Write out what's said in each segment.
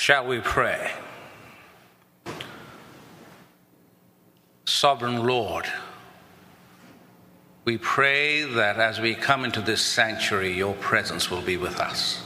Shall we pray? Sovereign Lord, we pray that as we come into this sanctuary, your presence will be with us,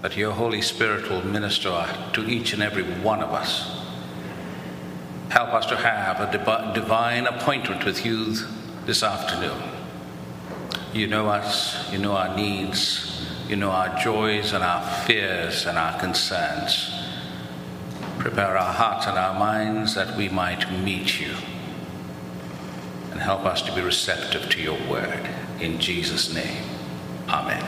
that your Holy Spirit will minister to each and every one of us. Help us to have a divine appointment with you this afternoon. You know us, you know our needs, you know our joys and our fears and our concerns. Prepare our hearts and our minds that we might meet you and help us to be receptive to your word. In Jesus' name, Amen.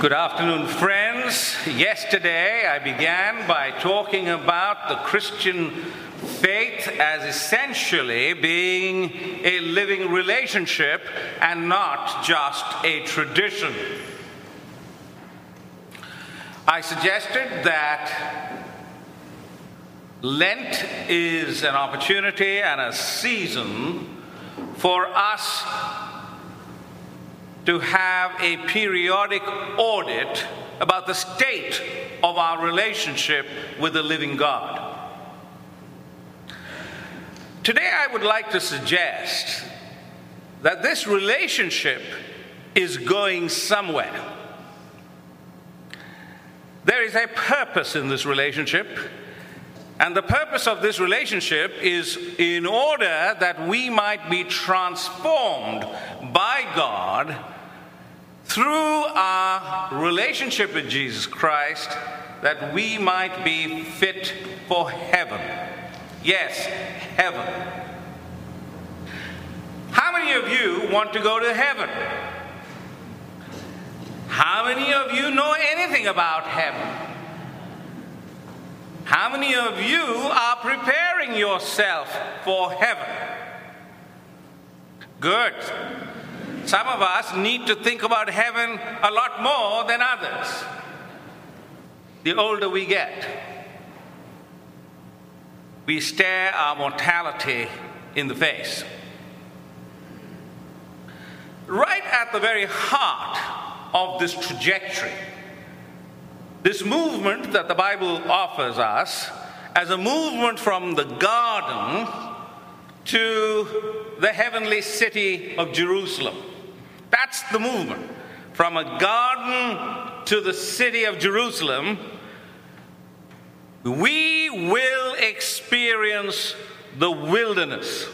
Good afternoon, friends. Yesterday I began by talking about the Christian faith as essentially being a living relationship and not just a tradition. I suggested that Lent is an opportunity and a season for us to have a periodic audit about the state of our relationship with the living God. Today, I would like to suggest that this relationship is going somewhere. There is a purpose in this relationship, and the purpose of this relationship is in order that we might be transformed by God through our relationship with Jesus Christ, that we might be fit for heaven. Yes, heaven. How many of you want to go to heaven? How many of you know anything about heaven? How many of you are preparing yourself for heaven? Good. Some of us need to think about heaven a lot more than others. The older we get, we stare our mortality in the face. Right at the very heart of this trajectory. This movement that the Bible offers us as a movement from the garden to the heavenly city of Jerusalem. That's the movement. From a garden to the city of Jerusalem, we will experience the wilderness.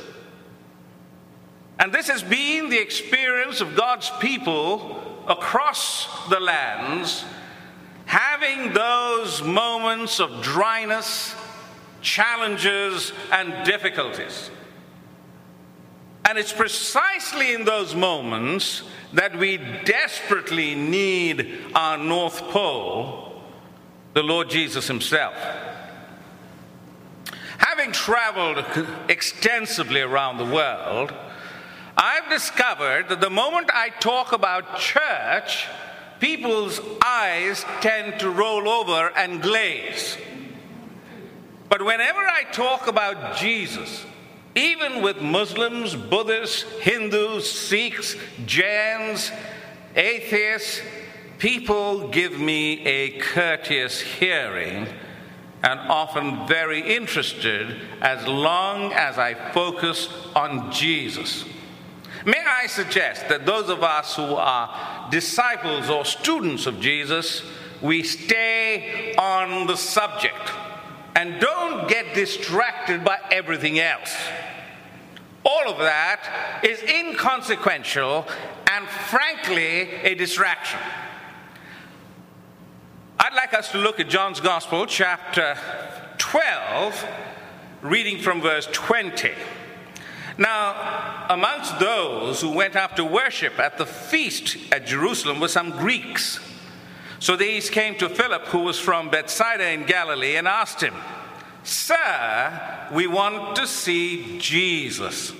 And this has been the experience of God's people across the lands, having those moments of dryness, challenges, and difficulties. And it's precisely in those moments that we desperately need our North Pole, the Lord Jesus Himself. Having traveled extensively around the world, I've discovered that the moment I talk about church, people's eyes tend to roll over and glaze. But whenever I talk about Jesus, even with Muslims, Buddhists, Hindus, Sikhs, Jains, atheists, people give me a courteous hearing and often very interested as long as I focus on Jesus. May I suggest that those of us who are disciples or students of Jesus, we stay on the subject and don't get distracted by everything else. All of that is inconsequential and frankly a distraction. I'd like us to look at John's Gospel, chapter 12, reading from verse 20. Now, amongst those who went up to worship at the feast at Jerusalem were some Greeks. So these came to Philip, who was from Bethsaida in Galilee, and asked him, Sir, we want to see Jesus.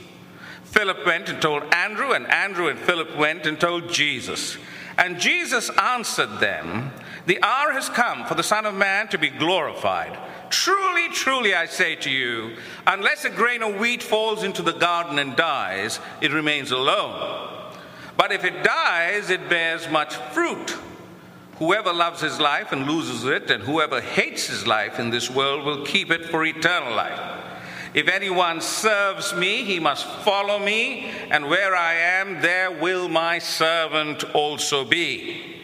Philip went and told Andrew, and Andrew and Philip went and told Jesus. And Jesus answered them, The hour has come for the Son of Man to be glorified. Truly, truly, I say to you, unless a grain of wheat falls into the garden and dies, it remains alone. But if it dies, it bears much fruit. Whoever loves his life and loses it, and whoever hates his life in this world will keep it for eternal life. If anyone serves me, he must follow me, and where I am, there will my servant also be.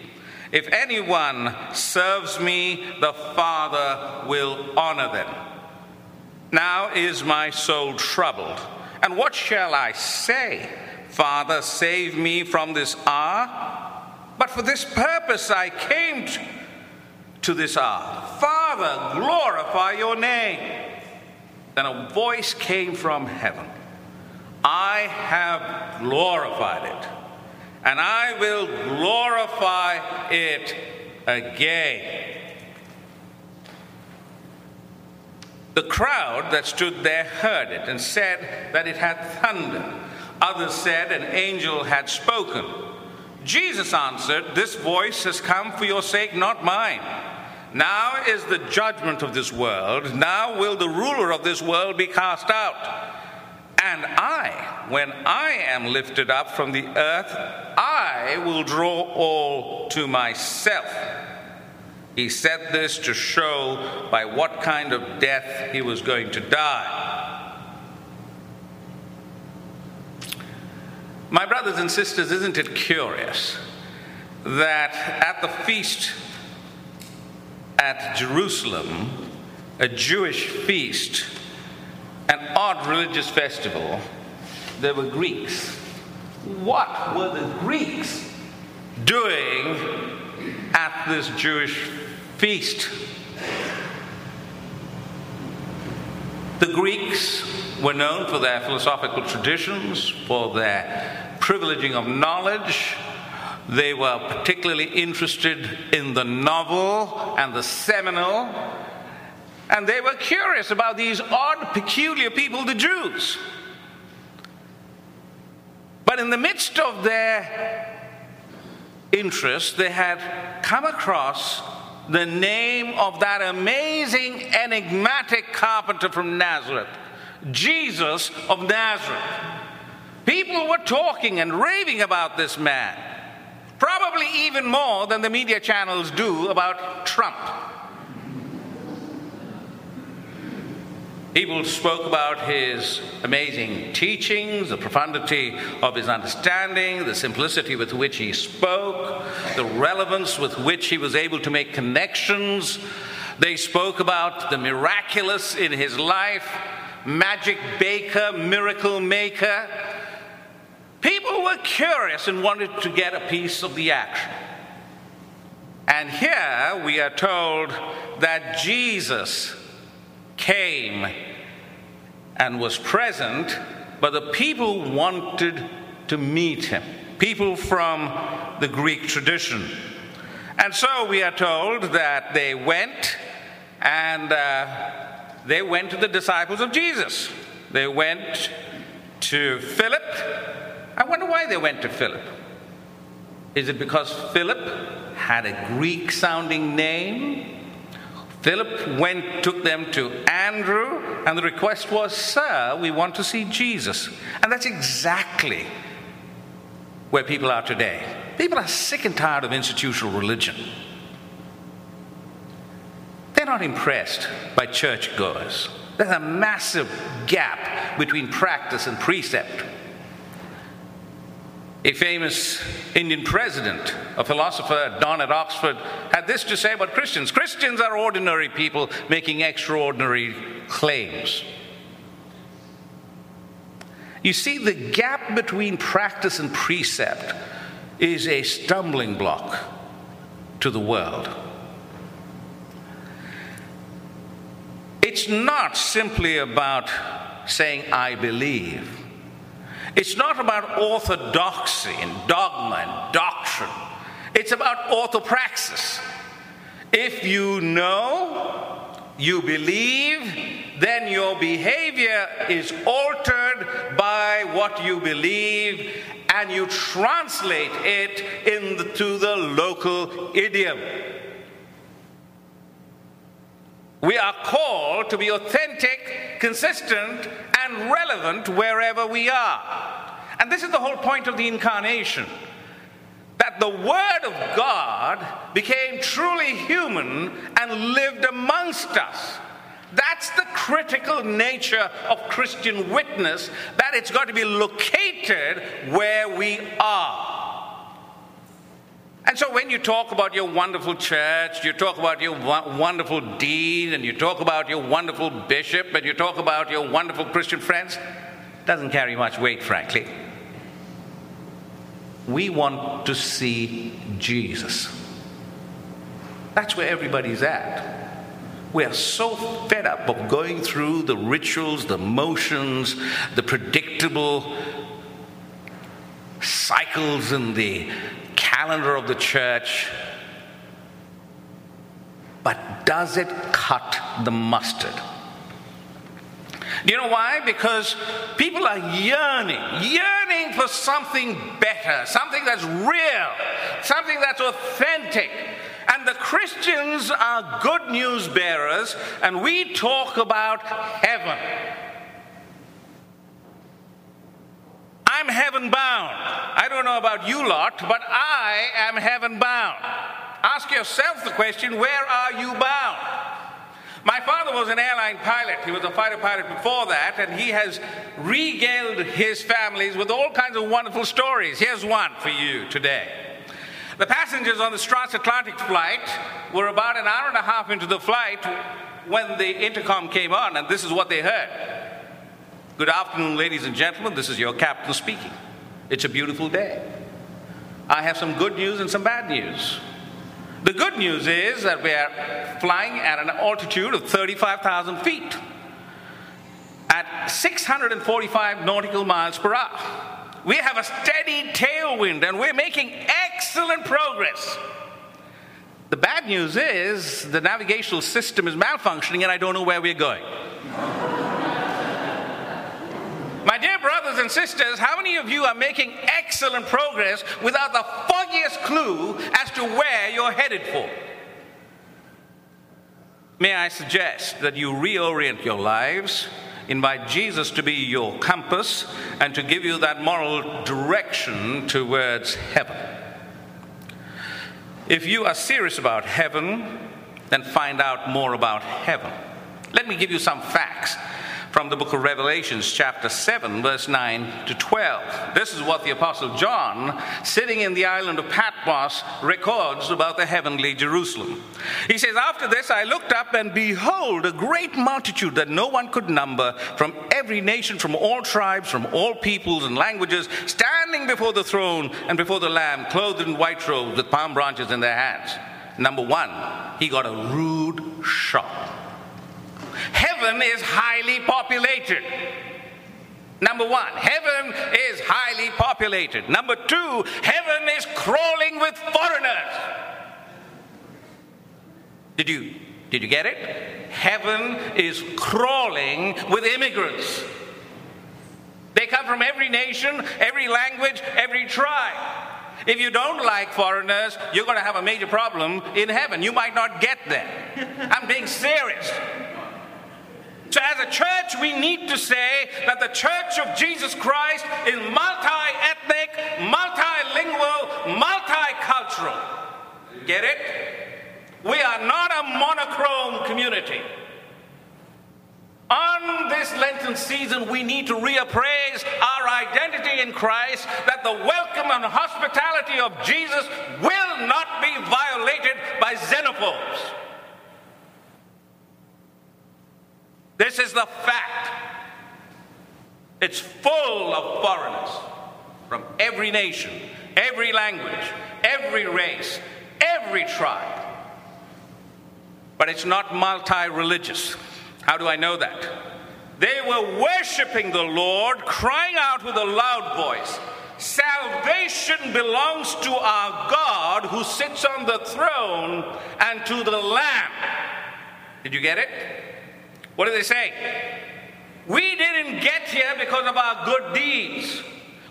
If anyone serves me, the Father will honor them. Now is my soul troubled. And what shall I say? Father, save me from this hour. But for this purpose I came to this hour. Father, glorify your name. Then a voice came from heaven I have glorified it, and I will glorify it again. The crowd that stood there heard it and said that it had thunder. Others said an angel had spoken. Jesus answered, This voice has come for your sake, not mine. Now is the judgment of this world. Now will the ruler of this world be cast out. And I, when I am lifted up from the earth, I will draw all to myself. He said this to show by what kind of death he was going to die. My brothers and sisters, isn't it curious that at the feast at Jerusalem, a Jewish feast, an odd religious festival, there were Greeks. What were the Greeks doing at this Jewish feast? The Greeks were known for their philosophical traditions, for their privileging of knowledge. They were particularly interested in the novel and the seminal. And they were curious about these odd, peculiar people, the Jews. But in the midst of their interest, they had come across the name of that amazing, enigmatic carpenter from Nazareth, Jesus of Nazareth. People were talking and raving about this man, probably even more than the media channels do about Trump. People spoke about his amazing teachings, the profundity of his understanding, the simplicity with which he spoke, the relevance with which he was able to make connections. They spoke about the miraculous in his life, magic baker, miracle maker. People were curious and wanted to get a piece of the action. And here we are told that Jesus came and was present, but the people wanted to meet him. People from the Greek tradition. And so we are told that they went and uh, they went to the disciples of Jesus. They went to Philip. I wonder why they went to Philip. Is it because Philip had a Greek sounding name? Philip went, took them to Andrew, and the request was, Sir, we want to see Jesus. And that's exactly where people are today. People are sick and tired of institutional religion. They're not impressed by churchgoers. There's a massive gap between practice and precept. A famous Indian president, a philosopher, Don at Oxford, had this to say about Christians Christians are ordinary people making extraordinary claims. You see, the gap between practice and precept is a stumbling block to the world. It's not simply about saying, I believe. It's not about orthodoxy and dogma and doctrine. It's about orthopraxis. If you know, you believe, then your behavior is altered by what you believe, and you translate it into the local idiom. We are called to be authentic, consistent, and relevant wherever we are. And this is the whole point of the incarnation that the Word of God became truly human and lived amongst us. That's the critical nature of Christian witness, that it's got to be located where we are. And so, when you talk about your wonderful church, you talk about your wonderful dean, and you talk about your wonderful bishop, and you talk about your wonderful Christian friends, doesn't carry much weight, frankly. We want to see Jesus. That's where everybody's at. We are so fed up of going through the rituals, the motions, the predictable cycles and the calendar of the church. But does it cut the mustard? Do you know why? Because people are yearning, yearning for something better, something that's real, something that's authentic. And the Christians are good news bearers, and we talk about heaven. I'm heaven bound. I don't know about you lot, but I am heaven bound. Ask yourself the question where are you bound? My father was an airline pilot. He was a fighter pilot before that, and he has regaled his families with all kinds of wonderful stories. Here's one for you today. The passengers on the transatlantic flight were about an hour and a half into the flight when the intercom came on, and this is what they heard Good afternoon, ladies and gentlemen. This is your captain speaking. It's a beautiful day. I have some good news and some bad news. The good news is that we are flying at an altitude of 35,000 feet at 645 nautical miles per hour. We have a steady tailwind and we're making excellent progress. The bad news is the navigational system is malfunctioning and I don't know where we're going. Dear brothers and sisters, how many of you are making excellent progress without the foggiest clue as to where you're headed for? May I suggest that you reorient your lives, invite Jesus to be your compass, and to give you that moral direction towards heaven. If you are serious about heaven, then find out more about heaven. Let me give you some facts from the book of Revelations, chapter 7, verse 9 to 12. This is what the Apostle John, sitting in the island of Patmos, records about the heavenly Jerusalem. He says, After this I looked up, and behold, a great multitude that no one could number from every nation, from all tribes, from all peoples and languages, standing before the throne and before the Lamb, clothed in white robes with palm branches in their hands. Number one, he got a rude shock. Heaven is highly populated. Number one, heaven is highly populated. Number two, heaven is crawling with foreigners. Did you did you get it? Heaven is crawling with immigrants. They come from every nation, every language, every tribe. If you don't like foreigners, you're going to have a major problem in heaven. You might not get there. I'm being serious. So, as a church, we need to say that the church of Jesus Christ is multi ethnic, multilingual, multicultural. Get it? We are not a monochrome community. On this Lenten season, we need to reappraise our identity in Christ that the welcome and hospitality of Jesus will not be violated by xenophobes. This is the fact. It's full of foreigners from every nation, every language, every race, every tribe. But it's not multi religious. How do I know that? They were worshiping the Lord, crying out with a loud voice Salvation belongs to our God who sits on the throne and to the Lamb. Did you get it? What do they say? We didn't get here because of our good deeds.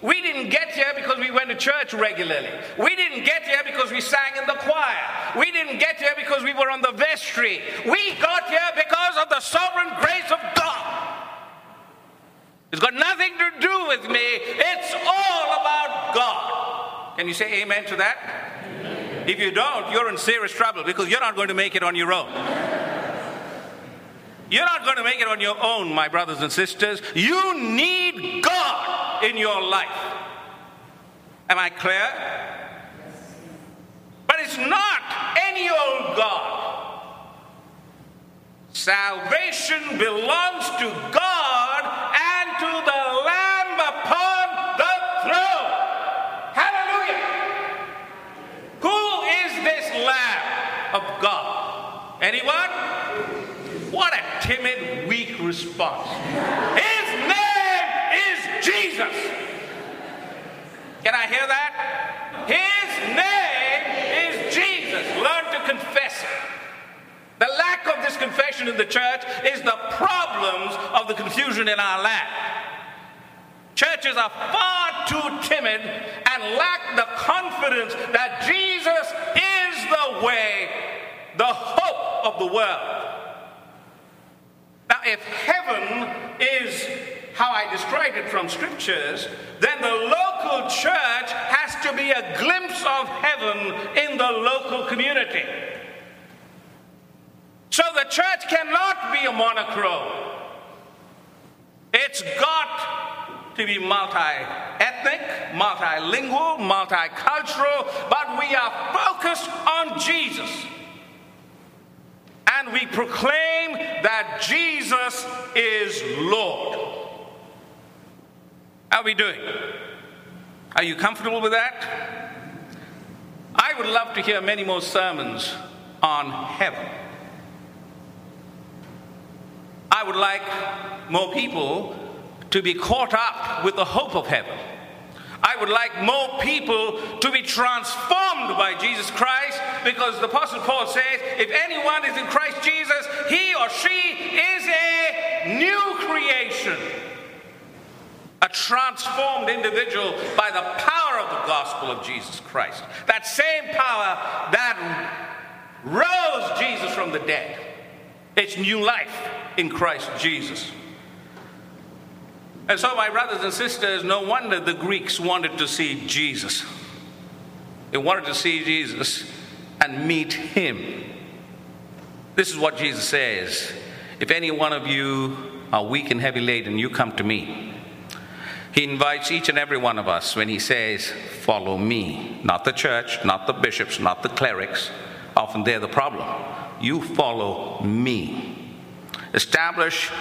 We didn't get here because we went to church regularly. We didn't get here because we sang in the choir. We didn't get here because we were on the vestry. We got here because of the sovereign grace of God. It's got nothing to do with me. It's all about God. Can you say amen to that? Amen. If you don't, you're in serious trouble because you're not going to make it on your own. You're not going to make it on your own, my brothers and sisters. You need God in your life. Am I clear? But it's not any old God. Salvation belongs to God and to the Lamb upon the throne. Hallelujah. Who is this Lamb of God? Anyone? What a timid, weak response. His name is Jesus. Can I hear that? His name is Jesus. Learn to confess it. The lack of this confession in the church is the problems of the confusion in our land. Churches are far too timid and lack the confidence that Jesus is the way, the hope of the world. Now, if heaven is how I described it from scriptures, then the local church has to be a glimpse of heaven in the local community. So the church cannot be a monochrome. It's got to be multi ethnic, multilingual, multicultural, but we are focused on Jesus. We proclaim that Jesus is Lord. How are we doing? Are you comfortable with that? I would love to hear many more sermons on heaven. I would like more people to be caught up with the hope of heaven. I would like more people to be transformed by Jesus Christ because the Apostle Paul says, if anyone is in Christ Jesus, he or she is a new creation. A transformed individual by the power of the gospel of Jesus Christ. That same power that rose Jesus from the dead. It's new life in Christ Jesus. And so, my brothers and sisters, no wonder the Greeks wanted to see Jesus. They wanted to see Jesus and meet him. This is what Jesus says If any one of you are weak and heavy laden, you come to me. He invites each and every one of us when he says, Follow me. Not the church, not the bishops, not the clerics. Often they're the problem. You follow me. Establish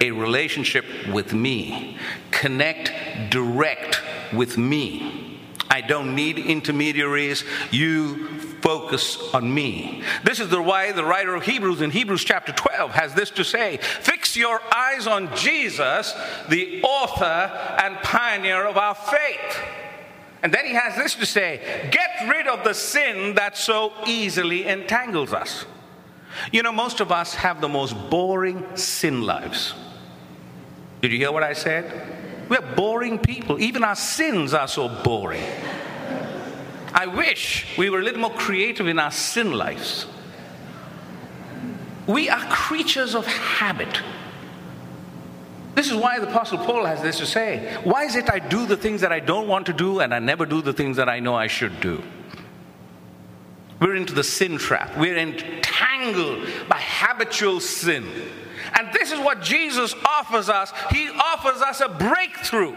a relationship with me. Connect direct with me. I don't need intermediaries. You focus on me. This is the why the writer of Hebrews in Hebrews chapter 12 has this to say Fix your eyes on Jesus, the author and pioneer of our faith. And then he has this to say Get rid of the sin that so easily entangles us. You know, most of us have the most boring sin lives. Did you hear what I said? We're boring people. Even our sins are so boring. I wish we were a little more creative in our sin lives. We are creatures of habit. This is why the Apostle Paul has this to say. Why is it I do the things that I don't want to do and I never do the things that I know I should do? We're into the sin trap. We're entangled by habitual sin. And this is what Jesus offers us. He offers us a breakthrough.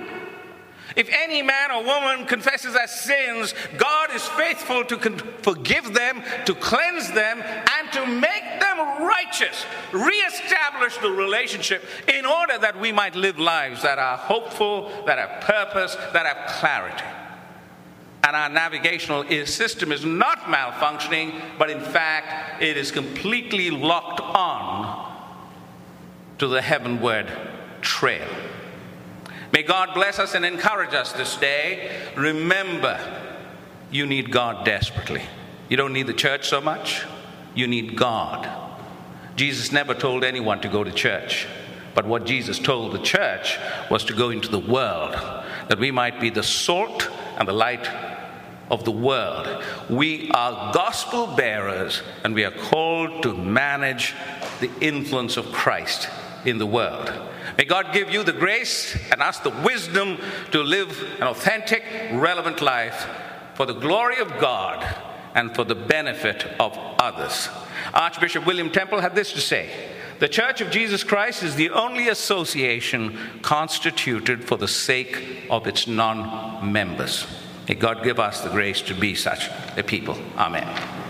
If any man or woman confesses their sins, God is faithful to forgive them, to cleanse them, and to make them righteous. Reestablish the relationship in order that we might live lives that are hopeful, that have purpose, that have clarity and our navigational system is not malfunctioning, but in fact, it is completely locked on to the heavenward trail. May God bless us and encourage us this day. Remember, you need God desperately. You don't need the church so much, you need God. Jesus never told anyone to go to church, but what Jesus told the church was to go into the world, that we might be the salt and the light of the world. We are gospel bearers and we are called to manage the influence of Christ in the world. May God give you the grace and us the wisdom to live an authentic, relevant life for the glory of God and for the benefit of others. Archbishop William Temple had this to say The Church of Jesus Christ is the only association constituted for the sake of its non members. May God give us the grace to be such a people. Amen.